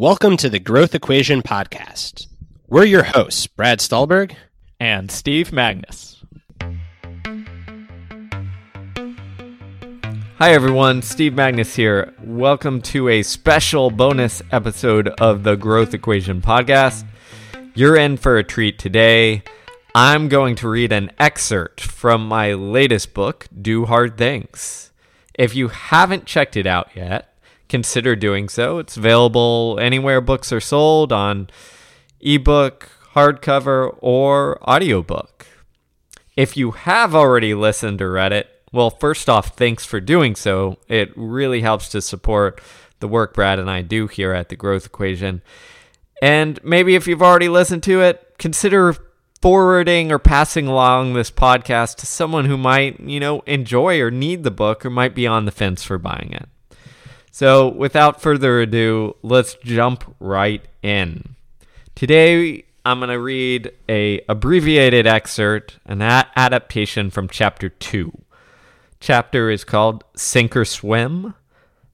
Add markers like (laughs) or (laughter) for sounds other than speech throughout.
Welcome to the Growth Equation Podcast. We're your hosts, Brad Stulberg and Steve Magness. Hi, everyone. Steve Magness here. Welcome to a special bonus episode of the Growth Equation Podcast. You're in for a treat today. I'm going to read an excerpt from my latest book, Do Hard Things. If you haven't checked it out yet, consider doing so. It's available anywhere books are sold on ebook, hardcover, or audiobook. If you have already listened or read it, well, first off, thanks for doing so. It really helps to support the work Brad and I do here at the Growth Equation. And maybe if you've already listened to it, consider forwarding or passing along this podcast to someone who might, you know, enjoy or need the book or might be on the fence for buying it. So, without further ado, let's jump right in. Today, I'm going to read a abbreviated excerpt, an a- adaptation from chapter 2. Chapter is called Sink or Swim: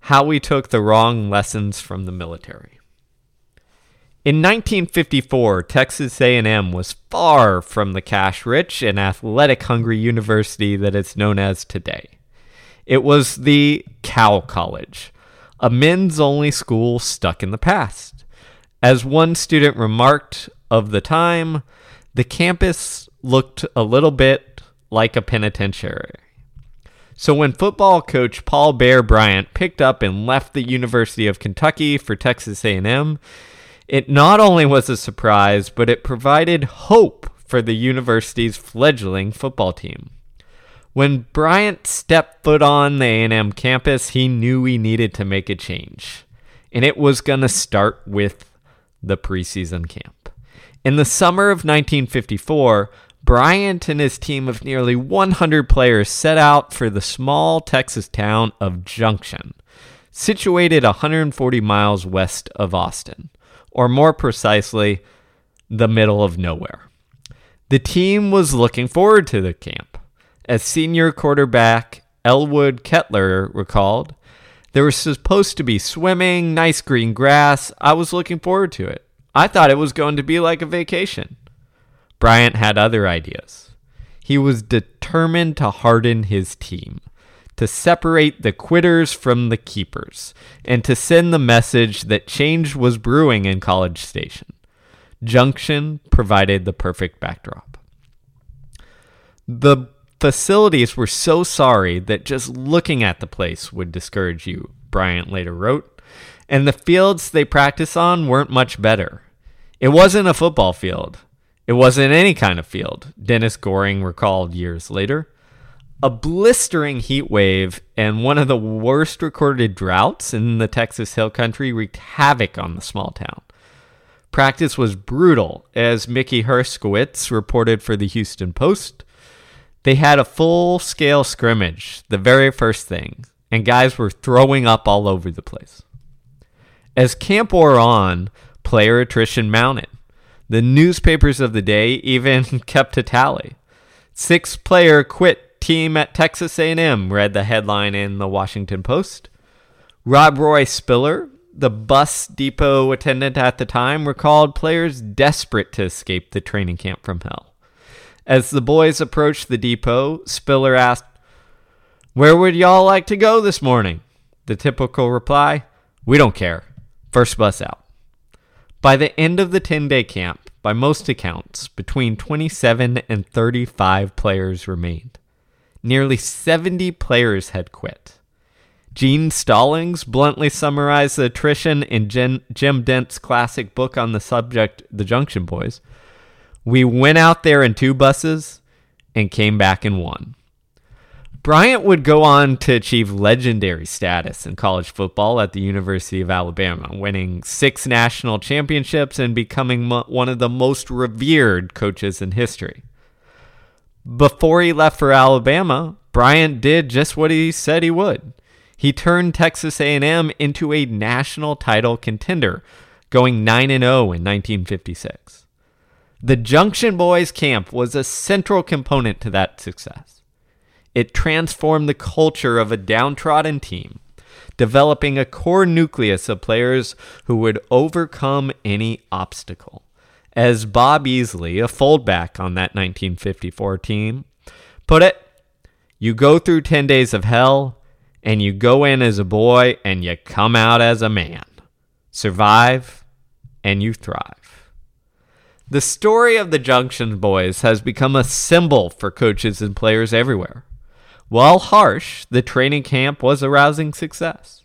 How We Took the Wrong Lessons from the Military. In 1954, Texas A&M was far from the cash-rich and athletic-hungry university that it's known as today. It was the Cow College, a men's only school stuck in the past. As one student remarked of the time, the campus looked a little bit like a penitentiary. So when football coach Paul Bear Bryant picked up and left the University of Kentucky for Texas A&M, it not only was a surprise, but it provided hope for the university's fledgling football team. When Bryant stepped foot on the A&M campus, he knew he needed to make a change. And it was going to start with the preseason camp. In the summer of 1954, Bryant and his team of nearly 100 players set out for the small Texas town of Junction, situated 140 miles west of Austin, or more precisely, the middle of nowhere. The team was looking forward to the camp. As senior quarterback Elwood Kettler recalled, there was supposed to be swimming, nice green grass. I was looking forward to it. I thought it was going to be like a vacation. Bryant had other ideas. He was determined to harden his team, to separate the quitters from the keepers, and to send the message that change was brewing in College Station. Junction provided the perfect backdrop. The facilities were so sorry that just looking at the place would discourage you, Bryant later wrote. And the fields they practice on weren't much better. It wasn't a football field. It wasn't any kind of field, Dennis Goehring recalled years later. A blistering heat wave and one of the worst recorded droughts in the Texas Hill Country wreaked havoc on the small town. Practice was brutal, as Mickey Herskowitz reported for the Houston Post. They had a full scale scrimmage, the very first thing, and guys were throwing up all over the place. As camp wore on, player attrition mounted. The newspapers of the day even (laughs) kept a tally. Six player quit team at Texas A&M read the headline in the Washington Post. Rob Roy Spiller, the bus depot attendant at the time, recalled players desperate to escape the training camp from hell. As the boys approached the depot, Spiller asked, Where would y'all like to go this morning? The typical reply, We don't care. First bus out. By the end of the 10 day camp, by most accounts, between 27 and 35 players remained. Nearly 70 players had quit. Gene Stallings bluntly summarized the attrition in Jim Dent's classic book on the subject, The Junction Boys. We went out there in two buses and came back in one. Bryant would go on to achieve legendary status in college football at the University of Alabama, winning six national championships and becoming one of the most revered coaches in history. Before he left for Alabama, Bryant did just what he said he would. He turned Texas A&M into a national title contender, going 9 and 0 in 1956. The Junction Boys camp was a central component to that success. It transformed the culture of a downtrodden team. developing a core nucleus of players who would overcome any obstacle. As Bob Easley, a fullback on that 1954 team, put it, you go through 10 days of hell, and you go in as a boy, and you come out as a man. Survive, and you thrive. The story of the Junction Boys has become a symbol for coaches and players everywhere. While harsh, the training camp was a rousing success.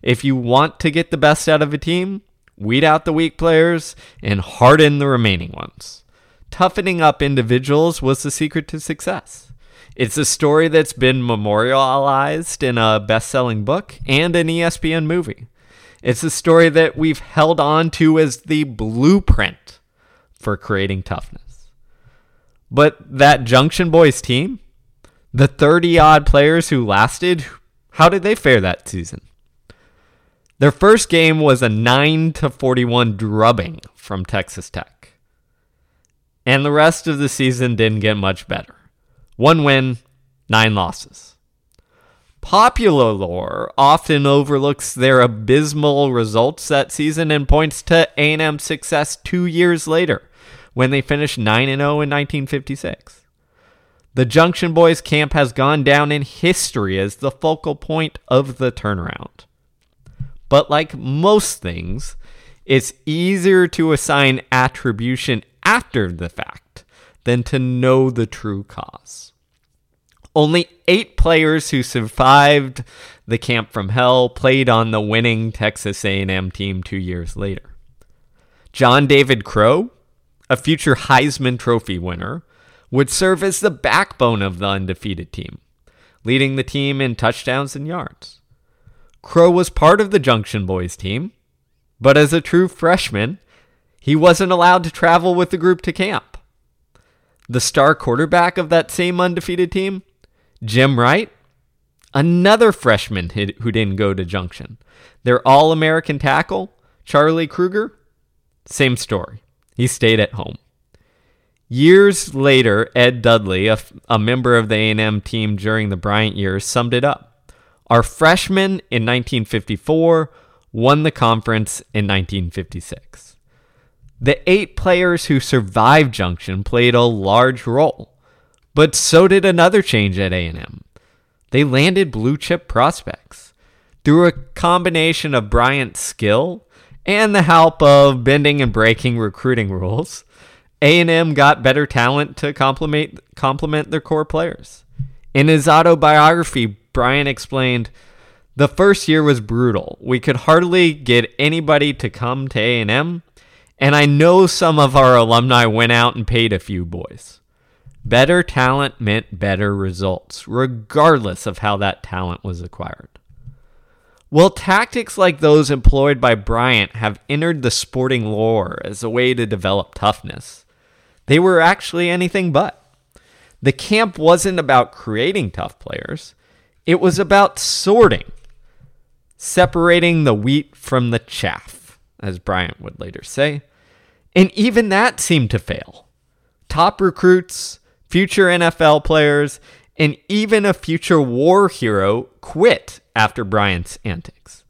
If you want to get the best out of a team, weed out the weak players and harden the remaining ones. Toughening up individuals was the secret to success. It's a story that's been memorialized in a best selling book and an ESPN movie. It's a story that we've held on to as the blueprint for creating toughness. But that Junction Boys team, the 30 odd players who lasted, how did they fare that season? Their first game was a 9 to 41 drubbing from Texas Tech. And the rest of the season didn't get much better. One win, 9 losses. Popular lore often overlooks their abysmal results that season and points to A&M's success 2 years later when they finished 9 and 0 in 1956. The Junction Boys camp has gone down in history as the focal point of the turnaround. But like most things, it's easier to assign attribution after the fact than to know the true cause. Only eight players who survived the camp from hell played on the winning Texas A&M team two years later. John David Crow, a future Heisman Trophy winner, would serve as the backbone of the undefeated team, leading the team in touchdowns and yards. Crow was part of the Junction Boys team, but as a true freshman, he wasn't allowed to travel with the group to camp. The star quarterback of that same undefeated team, Jim Wright, another freshman who didn't go to Junction. Their All American tackle, Charlie Krueger, same story. He stayed at home. Years later, Ed Dudley, a, member of the A&M team during the Bryant years, summed it up. Our freshmen in 1954 won the conference in 1956. The eight players who survived Junction played a large role, but so did another change at A&M. They landed blue chip prospects. Through a combination of Bryant's skill and the help of bending and breaking recruiting rules, a&M got better talent to complement complement their core players. In his autobiography, Bryant explained, "The first year was brutal. We could hardly get anybody to come to A&M, and I know some of our alumni went out and paid a few boys. Better talent meant better results, regardless of how that talent was acquired." Well, tactics like those employed by Bryant have entered the sporting lore as a way to develop toughness. They were actually anything but. The camp wasn't about creating tough players, it was about sorting, separating the wheat from the chaff, as Bryant would later say. And even that seemed to fail. Top recruits, future NFL players, and even a future war hero quit after Bryant's antics.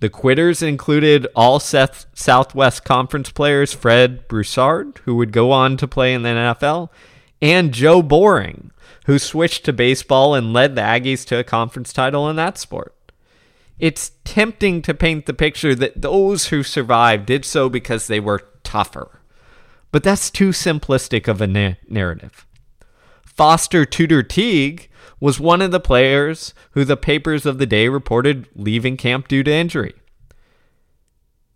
The quitters included all Seth Southwest Conference players Fred Broussard, who would go on to play in the NFL, and Joe Boring, who switched to baseball and led the Aggies to a conference title in that sport. It's tempting to paint the picture that those who survived did so because they were tougher. But that's too simplistic of a na- narrative. Foster Tooter Teague was one of the players who the papers of the day reported leaving camp due to injury.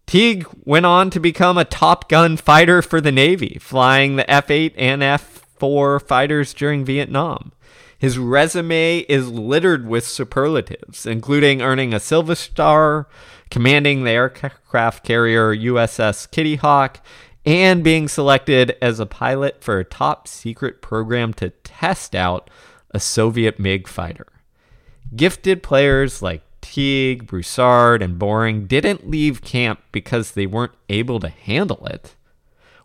Teague went on to become a Top Gun fighter for the Navy, flying the F 8 and F 4 fighters during Vietnam. His resume is littered with superlatives, including earning a Silver Star, commanding the aircraft carrier USS Kitty Hawk, and being selected as a pilot for a top secret program to test out a Soviet MiG fighter. Gifted players like Teague, Broussard, and Boring didn't leave camp because they weren't able to handle it.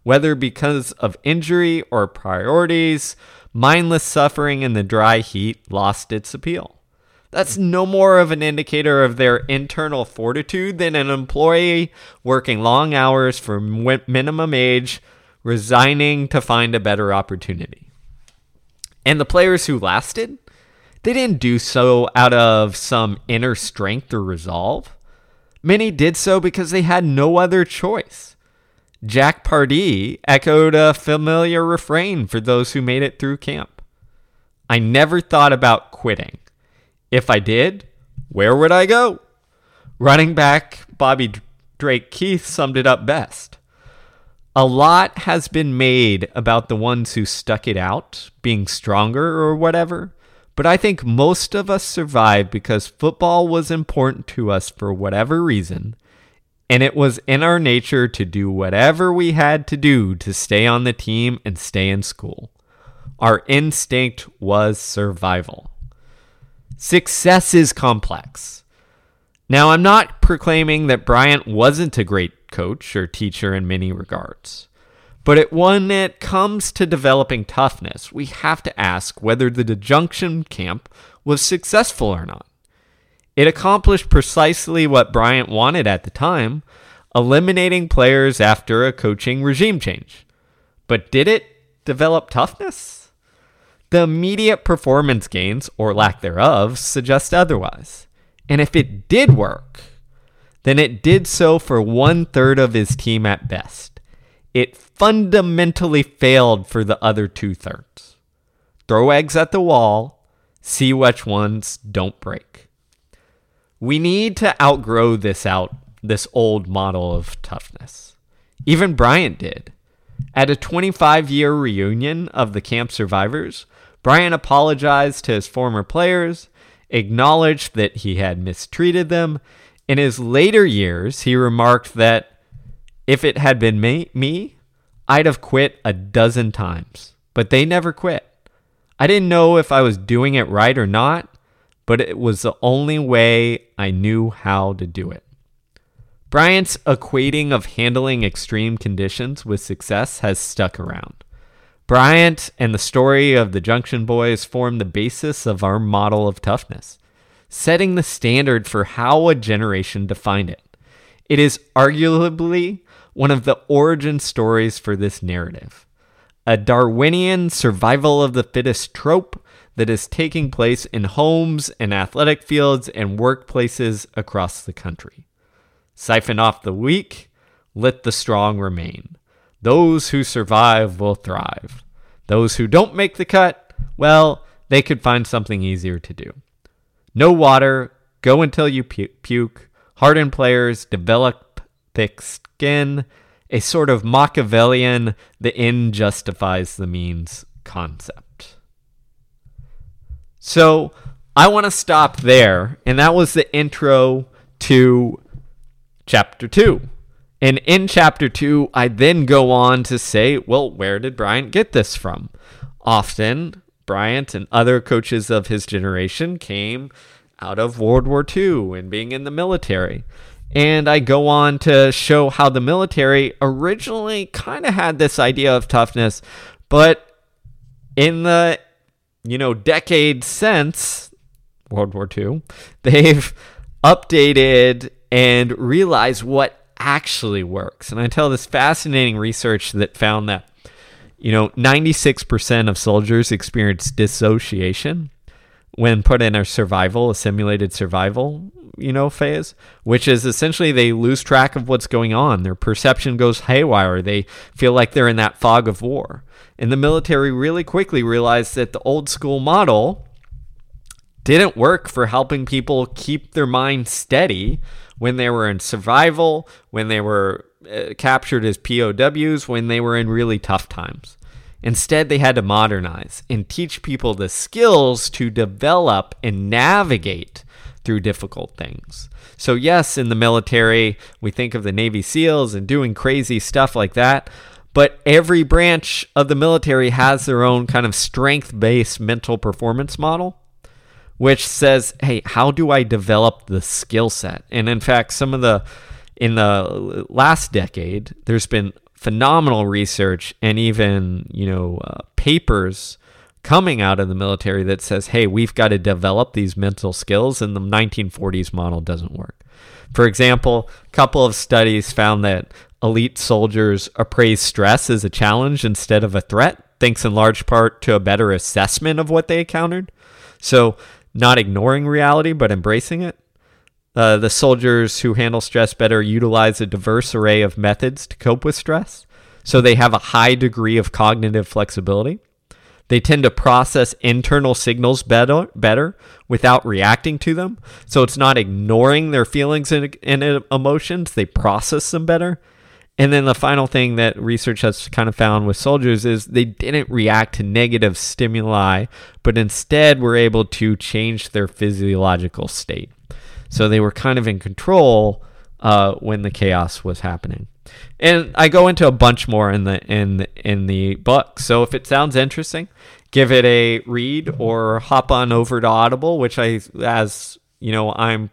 Whether because of injury or priorities, mindless suffering in the dry heat lost its appeal. That's no more of an indicator of their internal fortitude than an employee working long hours for minimum age, resigning to find a better opportunity. And the players who lasted, they didn't do so out of some inner strength or resolve. Many did so because they had no other choice. Jack Pardee echoed a familiar refrain for those who made it through camp. I never thought about quitting. If I did, where would I go? Running back Bobby Drake Keith summed it up best. A lot has been made about the ones who stuck it out, being stronger or whatever, but I think most of us survived because football was important to us for whatever reason, and it was in our nature to do whatever we had to do to stay on the team and stay in school. Our instinct was survival. Success is complex. Now, I'm not proclaiming that Bryant wasn't a great coach or teacher in many regards. But it, when it comes to developing toughness, we have to ask whether the Junction camp was successful or not. It accomplished precisely what Bryant wanted at the time, eliminating players after a coaching regime change. But did it develop toughness? The immediate performance gains, or lack thereof, suggest otherwise. And if it did work, then it did so for one third of his team at best. It fundamentally failed for the other two thirds. Throw eggs at the wall, see which ones don't break. We need to outgrow this out this old model of toughness. Even Bryant did. At a 25 year reunion of the camp survivors, Bryant apologized to his former players, acknowledged that he had mistreated them. In his later years, he remarked that if it had been me, me, I'd have quit a dozen times, but they never quit. I didn't know if I was doing it right or not, but it was the only way I knew how to do it. Bryant's equating of handling extreme conditions with success has stuck around. Bryant and the story of the Junction Boys form the basis of our model of toughness, setting the standard for how a generation defined it. It is arguably one of the origin stories for this narrative, a Darwinian survival of the fittest trope that is taking place in homes and athletic fields and workplaces across the country. Siphon off the weak, let the strong remain. Those who survive will thrive. Those who don't make the cut, well, they could find something easier to do. No water, go until you puke. Hardened players develop thick skin, a sort of Machiavellian, the end justifies the means concept. So I want to stop there, and that was the intro to chapter 2. And in chapter two, I then go on to say, well, where did Bryant get this from? Often, Bryant and other coaches of his generation came out of World War II and being in the military. And I go on to show how the military originally kind of had this idea of toughness, but in the you know decade since World War II, (laughs) they've updated and realized what actually works. And I tell this fascinating research that found that, you know, 96% of soldiers experience dissociation when put in a survival, a simulated survival, you know, phase, which is essentially they lose track of what's going on. Their perception goes haywire. They feel like they're in that fog of war. And the military really quickly realized that the old school model didn't work for helping people keep their mind steady when they were in survival, when they were uh, captured as POWs, when they were in really tough times. Instead, they had to modernize and teach people the skills to develop and navigate through difficult things. So, yes, in the military, we think of the Navy SEALs and doing crazy stuff like that. But every branch of the military has their own kind of strength based mental performance model which says, hey, how do I develop the skill set? And in fact, some of the, in the last decade, there's been phenomenal research and even, you know, uh, papers coming out of the military that says, hey, we've got to develop these mental skills, and the 1940s model doesn't work. For example, a couple of studies found that elite soldiers appraise stress as a challenge instead of a threat, thanks in large part to a better assessment of what they encountered. So, not ignoring reality, but embracing it. Uh, the soldiers who handle stress better utilize a diverse array of methods to cope with stress. So, they have a high degree of cognitive flexibility. They tend to process internal signals better, better without reacting to them. So it's not ignoring their feelings and, and emotions, they process them better. And then the final thing that research has kind of found with soldiers is they didn't react to negative stimuli, but instead were able to change their physiological state. So they were kind of in control uh, when the chaos was happening and I go into a bunch more in the in in the book. So if it sounds interesting, give it a read or hop on over to Audible, which I as you know I'm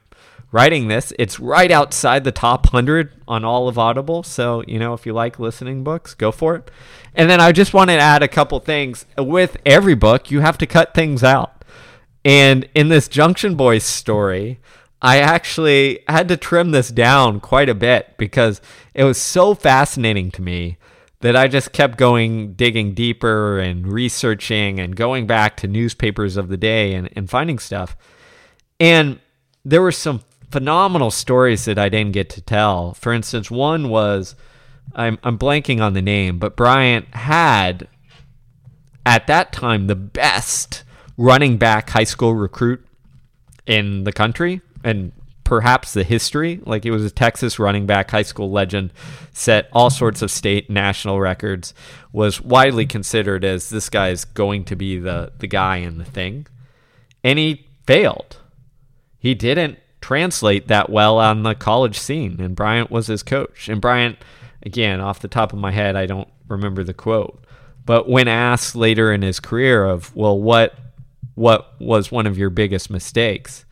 writing this. It's right outside the top 100 on all of Audible. So, you know, if you like listening books, go for it. And then I just want to add a couple things. With every book, you have to cut things out. And in this Junction Boys story, I actually had to trim this down quite a bit because it was so fascinating to me that I just kept going, digging deeper and researching and going back to newspapers of the day and, and finding stuff. And there were some phenomenal stories that I didn't get to tell. For instance, one was I'm, I'm blanking on the name, but Bryant had at that time the best running back high school recruit in the country and perhaps the history. Like he was a Texas running back, high school legend, set all sorts of state national records, was widely considered as this guy is going to be the the guy in the thing. And he failed. He didn't translate that well on the college scene and Bryant was his coach. And Bryant again, off the top of my head, I don't remember the quote. But when asked later in his career of, well, what what was one of your biggest mistakes?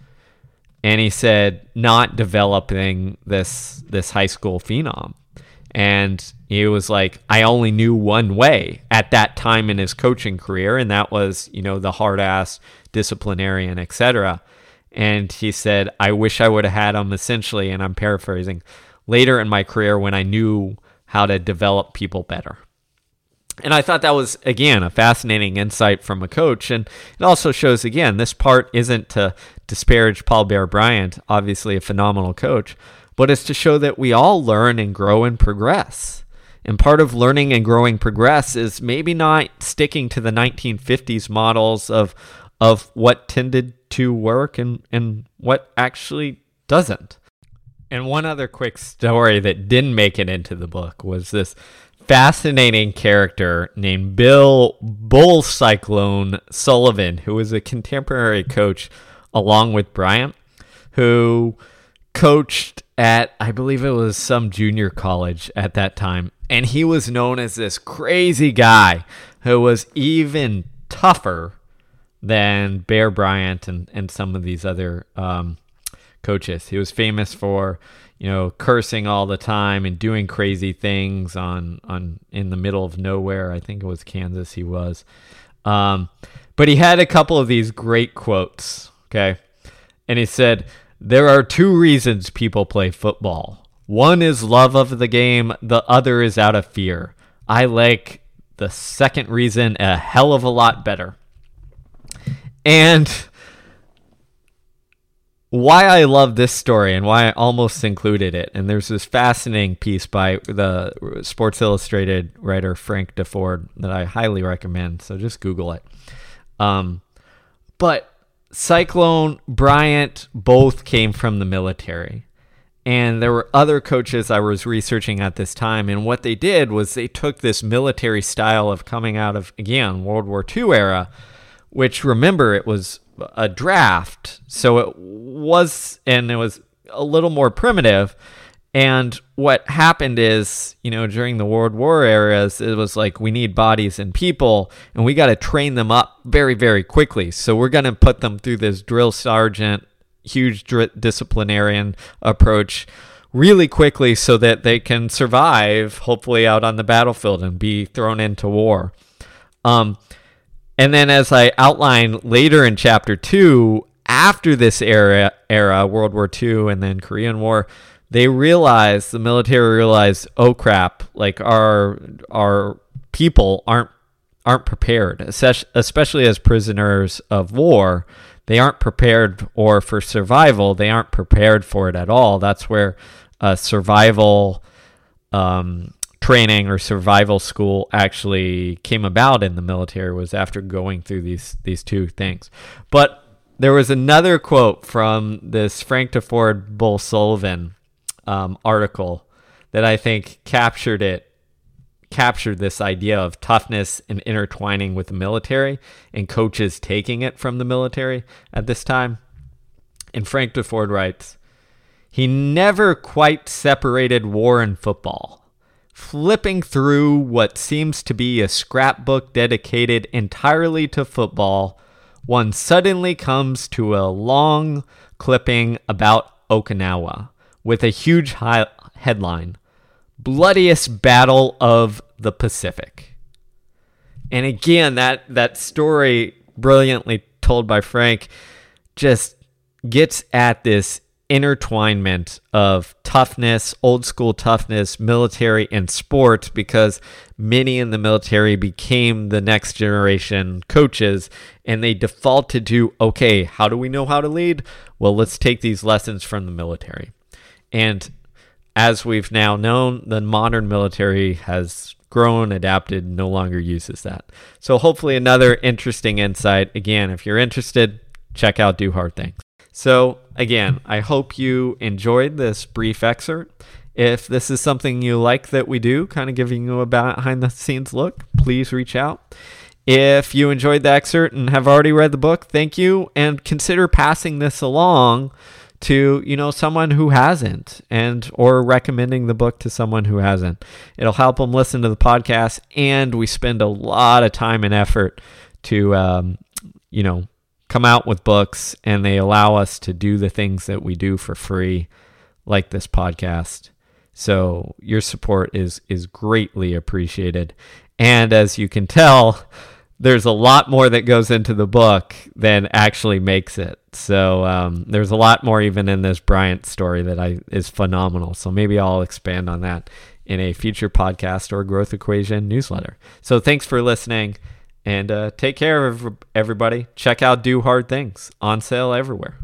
and he said not developing this this high school phenom and he was like i only knew one way at that time in his coaching career and that was you know the hard ass disciplinarian etc and he said i wish i would have had him essentially and i'm paraphrasing later in my career when i knew how to develop people better and I thought that was, again, a fascinating insight from a coach. And it also shows, again, this part isn't to disparage Paul Bear Bryant, obviously a phenomenal coach, but it's to show that we all learn and grow and progress. And part of learning and growing progress is maybe not sticking to the 1950s models of, of what tended to work and, and what actually doesn't. And one other quick story that didn't make it into the book was this fascinating character named Bill Bull Cyclone Sullivan, who was a contemporary coach along with Bryant, who coached at, I believe it was some junior college at that time. And he was known as this crazy guy who was even tougher than Bear Bryant and, and some of these other um, coaches. He was famous for you know, cursing all the time and doing crazy things on on in the middle of nowhere. I think it was Kansas. He was, um, but he had a couple of these great quotes. Okay, and he said there are two reasons people play football. One is love of the game. The other is out of fear. I like the second reason a hell of a lot better. And why I love this story and why I almost included it. And there's this fascinating piece by the Sports Illustrated writer Frank Deford that I highly recommend. So just Google it. Um, but Cyclone, Bryant, both came from the military. And there were other coaches I was researching at this time. And what they did was they took this military style of coming out of, again, World War II era, which remember, it was a draft, so it was, and it was a little more primitive. And what happened is, you know, during the World War eras, it was like we need bodies and people, and we got to train them up very, very quickly. So we're going to put them through this drill sergeant, huge disciplinarian approach really quickly so that they can survive, hopefully, out on the battlefield and be thrown into war. Um, And then, as I outline later in chapter two, after this era, era World War II and then Korean War, they realized the military realized, oh crap, like our our people aren't aren't prepared, especially as prisoners of war. They aren't prepared, or for survival, they aren't prepared for it at all. That's where uh, survival um, training or survival school actually came about in the military was after going through these these two things. But there was another quote from this Frank Deford Bull Sullivan um, article that I think captured it captured this idea of toughness and intertwining with the military and coaches taking it from the military at this time. And Frank Deford writes, he never quite separated war and football. Flipping through what seems to be a scrapbook dedicated entirely to football, one suddenly comes to a long clipping about Okinawa with a huge headline Bloodiest Battle of the Pacific. And again, that, that story, brilliantly told by Frank, just gets at this intertwinement of toughness, old school toughness, military, and sport because many in the military became the next generation coaches and they defaulted to okay, how do we know how to lead? Well, let's take these lessons from the military. And as we've now known, the modern military has grown, adapted, no longer uses that. So, hopefully, another interesting insight. Again, if you're interested, check out Do Hard Things. So, again, I hope you enjoyed this brief excerpt. If this is something you like that we do, kind of giving you a behind the scenes look, please reach out. If you enjoyed the excerpt and have already read the book, thank you and consider passing this along to you know someone who hasn't and or recommending the book to someone who hasn't it'll help them listen to the podcast and we spend a lot of time and effort to um, you know come out with books and they allow us to do the things that we do for free, like this podcast. So your support is is greatly appreciated. And as you can tell, there's a lot more that goes into the book than actually makes it. So um, there's a lot more even in this Bryant story that I is phenomenal. So maybe I'll expand on that in a future podcast or growth equation newsletter. So thanks for listening. And uh, take care of everybody. Check out Do Hard Things on sale everywhere.